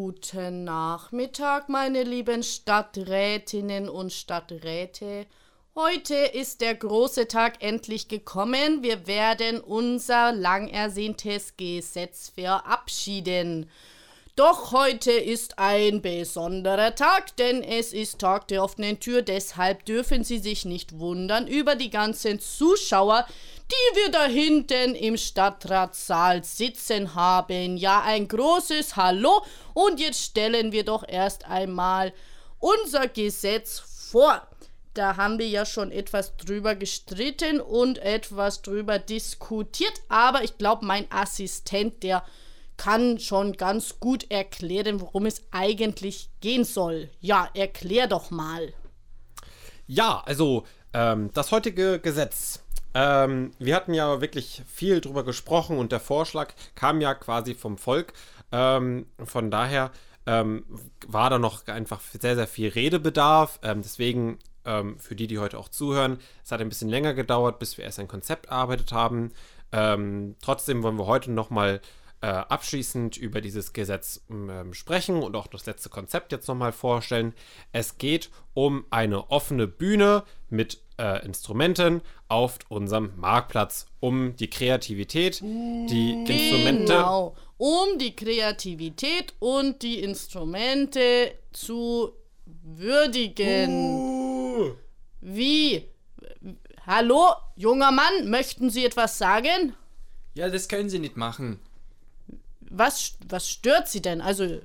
guten Nachmittag, meine lieben Stadträtinnen und Stadträte. Heute ist der große Tag endlich gekommen. Wir werden unser lang ersehntes Gesetz verabschieden. Doch heute ist ein besonderer Tag, denn es ist Tag der offenen Tür. Deshalb dürfen Sie sich nicht wundern über die ganzen Zuschauer, die wir da hinten im Stadtratssaal sitzen haben. Ja, ein großes Hallo. Und jetzt stellen wir doch erst einmal unser Gesetz vor. Da haben wir ja schon etwas drüber gestritten und etwas drüber diskutiert. Aber ich glaube, mein Assistent, der kann schon ganz gut erklären, worum es eigentlich gehen soll. Ja, erklär doch mal. Ja, also ähm, das heutige Gesetz. Ähm, wir hatten ja wirklich viel drüber gesprochen und der Vorschlag kam ja quasi vom Volk. Ähm, von daher ähm, war da noch einfach sehr, sehr viel Redebedarf. Ähm, deswegen ähm, für die, die heute auch zuhören, es hat ein bisschen länger gedauert, bis wir erst ein Konzept erarbeitet haben. trotzdem wollen wir heute nochmal mal äh, abschließend über dieses Gesetz äh, sprechen und auch das letzte Konzept jetzt nochmal vorstellen. Es geht um eine offene Bühne mit äh, Instrumenten auf unserem Marktplatz, um die Kreativität, die genau. Instrumente. Genau, um die Kreativität und die Instrumente zu würdigen. Uh. Wie? Hallo, junger Mann, möchten Sie etwas sagen? Ja, das können Sie nicht machen was, was stört sie denn? Also.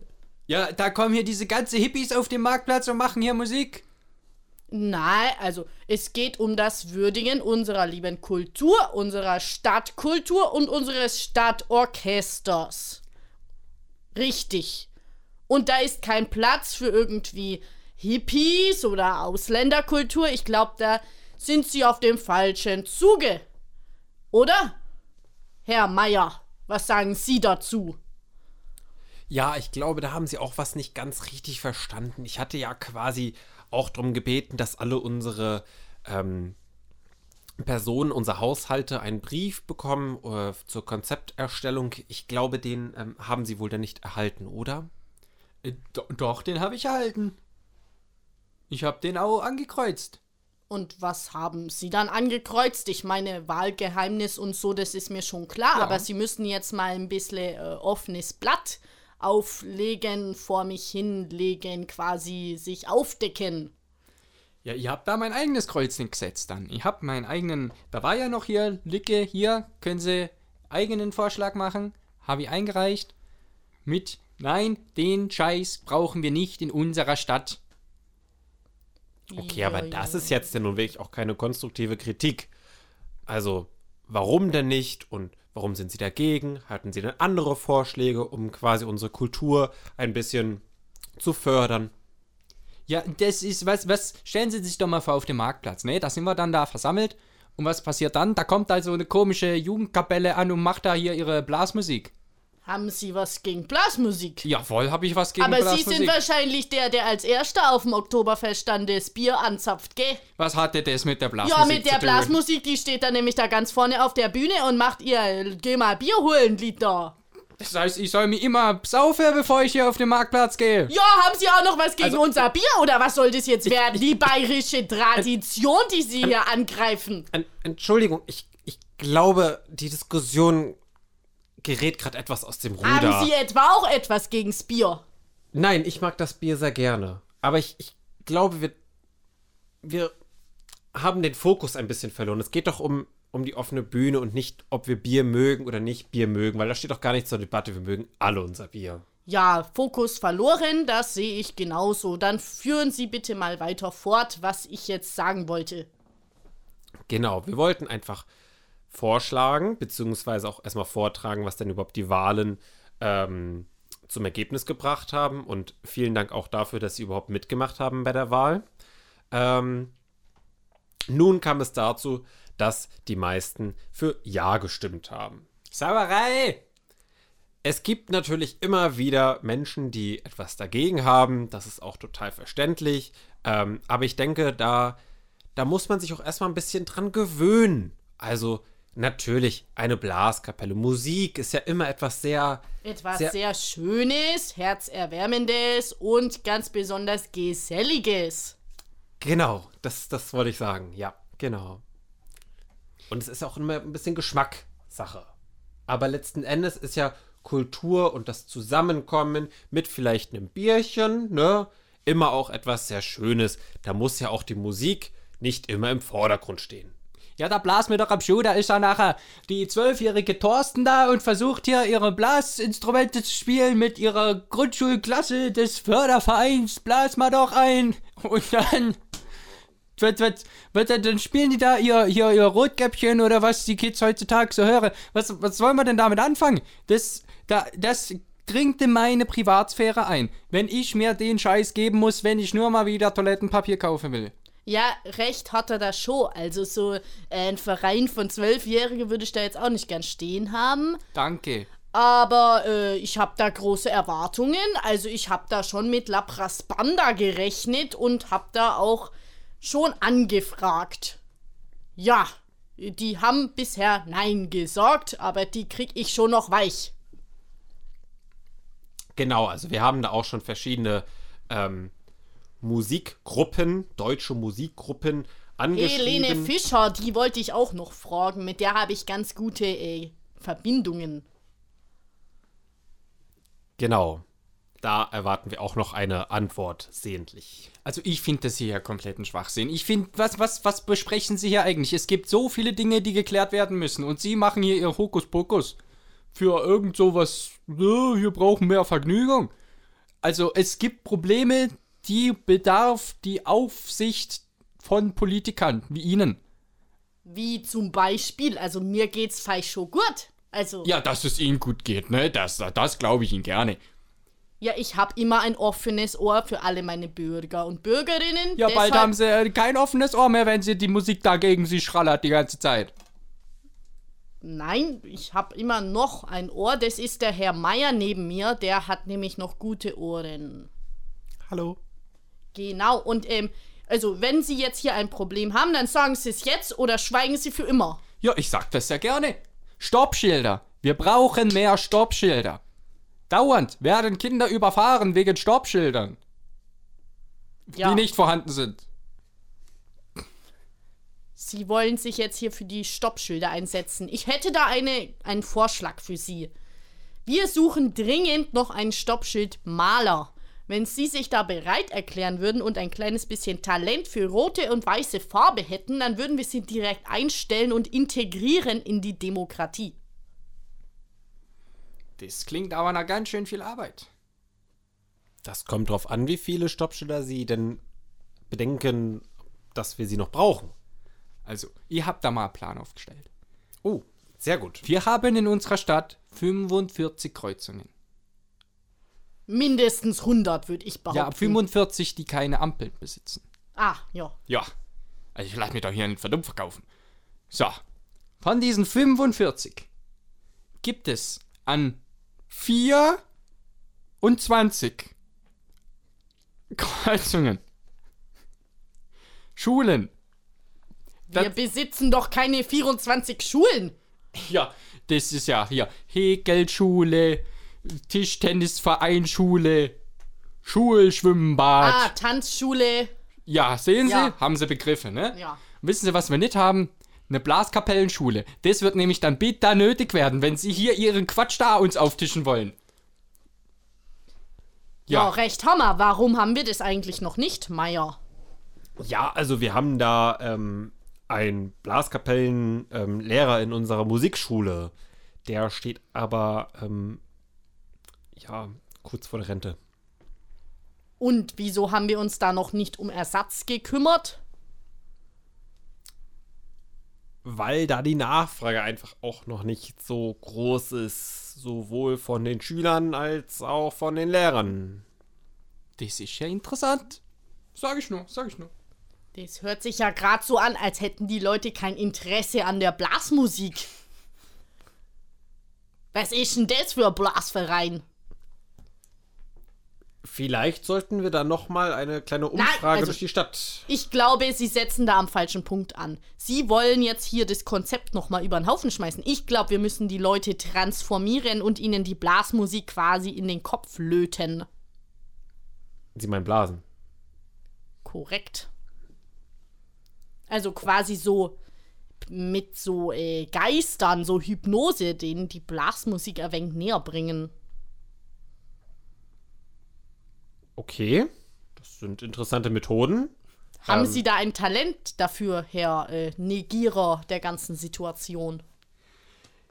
Ja, da kommen hier diese ganzen Hippies auf den Marktplatz und machen hier Musik. Nein, also es geht um das Würdigen unserer lieben Kultur, unserer Stadtkultur und unseres Stadtorchesters. Richtig. Und da ist kein Platz für irgendwie Hippies oder Ausländerkultur. Ich glaube, da sind Sie auf dem falschen Zuge. Oder? Herr Meier. Was sagen Sie dazu? Ja, ich glaube, da haben Sie auch was nicht ganz richtig verstanden. Ich hatte ja quasi auch darum gebeten, dass alle unsere ähm, Personen, unsere Haushalte einen Brief bekommen äh, zur Konzepterstellung. Ich glaube, den ähm, haben Sie wohl dann nicht erhalten, oder? Äh, doch, den habe ich erhalten. Ich habe den auch angekreuzt. Und was haben Sie dann angekreuzt? Ich meine, Wahlgeheimnis und so, das ist mir schon klar, ja. aber Sie müssen jetzt mal ein bisschen äh, offenes Blatt auflegen, vor mich hinlegen, quasi sich aufdecken. Ja, ihr habt da mein eigenes Kreuzchen gesetzt dann. Ich hab meinen eigenen, da war ja noch hier, Licke, hier, können Sie eigenen Vorschlag machen. Habe ich eingereicht. Mit, nein, den Scheiß brauchen wir nicht in unserer Stadt. Okay, aber ja, das ja. ist jetzt ja nun wirklich auch keine konstruktive Kritik. Also, warum denn nicht und warum sind Sie dagegen? Hatten Sie denn andere Vorschläge, um quasi unsere Kultur ein bisschen zu fördern? Ja, das ist, was, was, stellen Sie sich doch mal vor auf den Marktplatz, ne? Da sind wir dann da versammelt. Und was passiert dann? Da kommt also eine komische Jugendkapelle an und macht da hier ihre Blasmusik. Haben Sie was gegen Blasmusik? Jawohl, habe ich was gegen Aber Blasmusik. Aber Sie sind wahrscheinlich der, der als Erster auf dem Oktoberfest stand, das Bier anzapft, gell? Was hat denn das mit der Blasmusik Ja, mit der Blasmusik, die steht da nämlich da ganz vorne auf der Bühne und macht ihr Geh mal Bier holen Lied da. Das heißt, ich soll mir immer saufen, bevor ich hier auf den Marktplatz gehe. Ja, haben Sie auch noch was gegen also, unser Bier oder was soll das jetzt werden? Die bayerische Tradition, die Sie hier angreifen. Entschuldigung, ich, ich glaube, die Diskussion gerät gerade etwas aus dem Ruder. Haben Sie etwa auch etwas gegen Bier? Nein, ich mag das Bier sehr gerne. Aber ich, ich glaube, wir, wir haben den Fokus ein bisschen verloren. Es geht doch um, um die offene Bühne und nicht, ob wir Bier mögen oder nicht Bier mögen, weil da steht doch gar nicht zur Debatte, wir mögen alle unser Bier. Ja, Fokus verloren, das sehe ich genauso. Dann führen Sie bitte mal weiter fort, was ich jetzt sagen wollte. Genau, wir wollten einfach vorschlagen, beziehungsweise auch erstmal vortragen, was denn überhaupt die Wahlen ähm, zum Ergebnis gebracht haben. Und vielen Dank auch dafür, dass Sie überhaupt mitgemacht haben bei der Wahl. Ähm, nun kam es dazu, dass die meisten für Ja gestimmt haben. Sauerei! Es gibt natürlich immer wieder Menschen, die etwas dagegen haben. Das ist auch total verständlich. Ähm, aber ich denke, da, da muss man sich auch erstmal ein bisschen dran gewöhnen. Also Natürlich, eine Blaskapelle. Musik ist ja immer etwas sehr. Etwas Sehr- sehr, Schönes, Herzerwärmendes und ganz besonders Geselliges. Genau, das, das wollte ich sagen. Ja, genau. Und es ist auch immer ein bisschen Geschmackssache. Aber letzten Endes ist ja Kultur und das Zusammenkommen mit vielleicht einem Bierchen, ne? Immer auch etwas sehr Schönes. Da muss ja auch die Musik nicht immer im Vordergrund stehen. Ja, da blas mir doch am Schuh, da ist ja nachher die zwölfjährige Thorsten da und versucht hier ihre Blasinstrumente zu spielen mit ihrer Grundschulklasse des Fördervereins. Blas mal doch ein. Und dann. Wird, wird, wird, dann spielen die da ihr, ihr, ihr Rotkäppchen oder was die Kids heutzutage so hören. Was, was wollen wir denn damit anfangen? Das, da, das dringt in meine Privatsphäre ein. Wenn ich mir den Scheiß geben muss, wenn ich nur mal wieder Toilettenpapier kaufen will. Ja, recht hat er da schon. Also so äh, ein Verein von Zwölfjährigen würde ich da jetzt auch nicht gern stehen haben. Danke. Aber äh, ich habe da große Erwartungen. Also ich habe da schon mit Lapras Banda gerechnet und habe da auch schon angefragt. Ja, die haben bisher Nein gesagt, aber die krieg ich schon noch weich. Genau, also wir haben da auch schon verschiedene ähm, Musikgruppen, deutsche Musikgruppen angeschrieben. Helene Fischer, die wollte ich auch noch fragen. Mit der habe ich ganz gute äh, Verbindungen. Genau. Da erwarten wir auch noch eine Antwort sehentlich. Also ich finde das hier ja kompletten Schwachsinn. Ich finde, was, was, was besprechen Sie hier eigentlich? Es gibt so viele Dinge, die geklärt werden müssen und Sie machen hier Ihr Hokuspokus für irgend sowas. "Ja, Wir brauchen mehr Vergnügung. Also es gibt Probleme, die bedarf die Aufsicht von Politikern wie Ihnen. Wie zum Beispiel, also mir geht's falsch schon gut. Also, ja, Ja, dass es Ihnen gut geht, ne? Das, das glaube ich Ihnen gerne. ich habe immer ein offenes Ohr für alle meine Bürger und Bürgerinnen. Ja, bald haben Sie äh, kein offenes Ohr mehr, wenn Sie die Musik da gegen Sie schrallert die ganze Zeit. Nein, ich habe immer noch ein Ohr. Das ist der Herr Meier neben mir. Der hat nämlich noch gute Ohren. Hallo. Genau. Und ähm, also wenn Sie jetzt hier ein Problem haben, dann sagen Sie es jetzt oder schweigen Sie für immer. Ja, ich sag das sehr gerne. Stoppschilder. Wir brauchen mehr Stoppschilder. Dauernd werden Kinder überfahren wegen Stoppschildern, Ja. die nicht vorhanden sind. Sie wollen sich jetzt hier für die Stoppschilder einsetzen. Ich hätte da eine, einen Vorschlag für Sie. Wir suchen dringend noch einen Stoppschildmaler. Wenn Sie sich da bereit erklären würden und ein kleines bisschen Talent für rote und weiße Farbe hätten, dann würden wir Sie direkt einstellen und integrieren in die Demokratie. Das klingt aber nach ganz schön viel Arbeit. Das kommt drauf an, wie viele Stoppschilder Sie denn bedenken, dass wir sie noch brauchen. Also, ihr habt da mal einen Plan aufgestellt. Oh, sehr gut. Wir haben in unserer Stadt 45 Kreuzungen. Mindestens 100, würde ich behaupten. Ja, 45, die keine Ampeln besitzen. Ah, ja. Ja. Also ich lasse mich doch hier einen Verdumpf verkaufen. So. Von diesen 45 gibt es an 24 Kreuzungen Schulen. Wir besitzen doch keine 24 Schulen. Ja, das ist ja hier Häkelschule, Tischtennisvereinschule, Schulschwimmbad. Ah, Tanzschule. Ja, sehen Sie? Ja. Haben Sie Begriffe, ne? Ja. Wissen Sie, was wir nicht haben? Eine Blaskapellenschule. Das wird nämlich dann bitter nötig werden, wenn Sie hier Ihren Quatsch da uns auftischen wollen. Ja, Ja, recht Hammer. Warum haben wir das eigentlich noch nicht, Meier? Ja, also wir haben da ähm, einen Blaskapellenlehrer in unserer Musikschule. Der steht aber, ähm, ja, kurz vor der Rente. Und wieso haben wir uns da noch nicht um Ersatz gekümmert? Weil da die Nachfrage einfach auch noch nicht so groß ist, sowohl von den Schülern als auch von den Lehrern. das ist ja interessant. Sag ich nur, sag ich nur. Das hört sich ja gerade so an, als hätten die Leute kein Interesse an der Blasmusik. Was ist denn das für ein Blasverein? Vielleicht sollten wir da noch mal eine kleine Umfrage also- durch die Stadt. Ich glaube, Sie setzen da am falschen Punkt an. Sie wollen jetzt hier das Konzept nochmal über den Haufen schmeißen. Ich glaube, wir müssen die Leute transformieren und ihnen die Blasmusik quasi in den Kopf löten. Sie meinen Blasen. Korrekt. Also quasi so mit so äh, Geistern, so Hypnose, denen die Blasmusik ein wenig näher bringen. Okay, das sind interessante Methoden. Haben Ähm. Sie da ein Talent dafür, Herr äh, Negierer der ganzen Situation?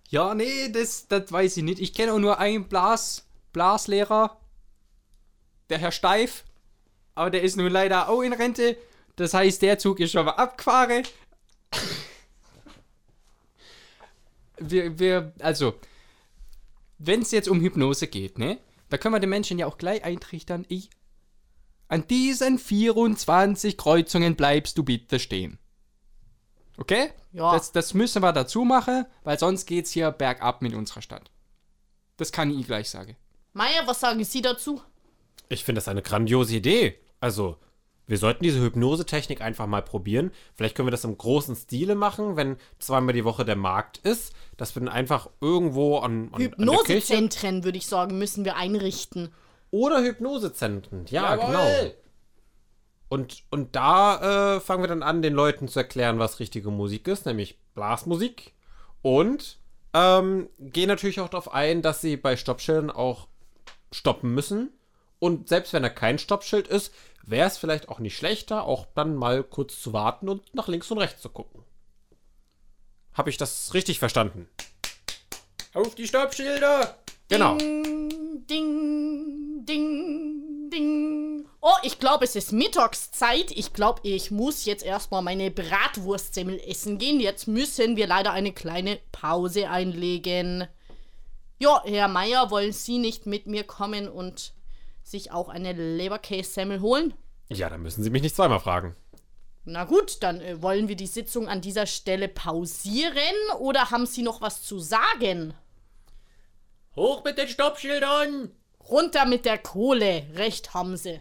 Ja, nee, das, das weiß ich nicht. Ich kenne auch nur einen Blas, Blaslehrer, der Herr Steif. Aber der ist nun leider auch in Rente. Das heißt, der Zug ist schon mal abgefahren. Wir, wir, also, wenn es jetzt um Hypnose geht, ne? Da können wir den Menschen ja auch gleich eintrichtern, ich, an diesen 24 Kreuzungen bleibst du bitte stehen. Okay? Ja. Das, das müssen wir dazu machen, weil sonst geht's hier bergab mit unserer Stadt. Das kann ich gleich sagen. Meier, was sagen Sie dazu? Ich finde das eine grandiose Idee. Also, wir sollten diese Hypnosetechnik einfach mal probieren. Vielleicht können wir das im großen Stile machen, wenn zweimal die Woche der Markt ist, dass wir dann einfach irgendwo an, an, Hypnosezentren, würde ich sagen, müssen wir einrichten. oder Hypnosezentren. Ja, genau. Und, und da äh, fangen wir dann an, den Leuten zu erklären, was richtige Musik ist, nämlich Blasmusik. Und ähm, gehen natürlich auch darauf ein, dass sie bei Stoppschildern auch stoppen müssen. Und selbst wenn da kein Stoppschild ist, wäre es vielleicht auch nicht schlechter, auch dann mal kurz zu warten und nach links und rechts zu gucken. Habe ich das richtig verstanden? Auf die Stoppschilder! Genau. Ding, ding, ding, ding. Oh, ich glaube, es ist Mittagszeit. Ich glaube, ich muss jetzt erstmal meine Bratwurstsemmel essen gehen. Jetzt müssen wir leider eine kleine Pause einlegen. Ja, Herr Meier, wollen Sie nicht mit mir kommen und sich auch eine Leberkässemmel holen? Ja, dann müssen Sie mich nicht zweimal fragen. Na gut, dann äh, wollen wir die Sitzung an dieser Stelle pausieren oder haben Sie noch was zu sagen? Hoch mit den Stoppschildern! Runter mit der Kohle, recht haben Sie.